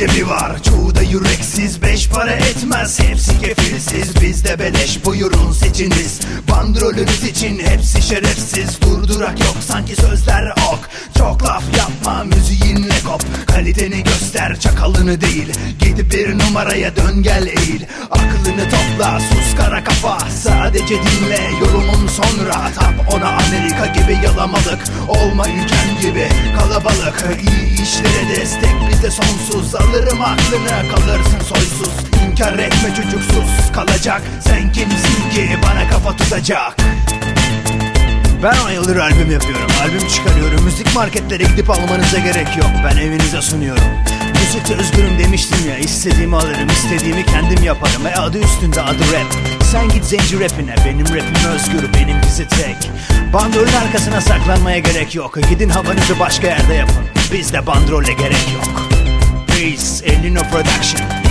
cebi var. Çoğu da yüreksiz beş para etmez. Hepsi kefilsiz bizde beleş buyurun seçiniz. Bandrolünüz için hepsi şerefsiz. Durdurak yok sanki sözler ok. Çok laf yapma müziğinle kop. Kaliteni göster çakalını değil. Gidip bir numaraya dön gel eğil. Aklını topla sus kara kafa. Sadece dinle yorumun sonra Tap ona Amerika gibi yalamalık Olma ülken gibi kalabalık. İyi işlere destek bizde sonsuz. Alırım aklını kalırsın soysuz. İnkar etme çocuksuz kalacak. Sen kimsin ki? Bana kafa tutacak. Ben 10 yıldır albüm yapıyorum, albüm çıkarıyorum. Müzik marketlere gidip almanıza gerek yok. Ben evinize sunuyorum. Müzikte özgürüm demiştim ya. İstediğimi alırım, istediğimi kendim yaparım. E adı üstünde adı rap Sen git zenci rapine. Benim rapim özgür, benimkisi tek. Bandrolün arkasına saklanmaya gerek yok. Gidin havanızı başka yerde yapın. Bizde bandrolle gerek yok. Peace, Elino Production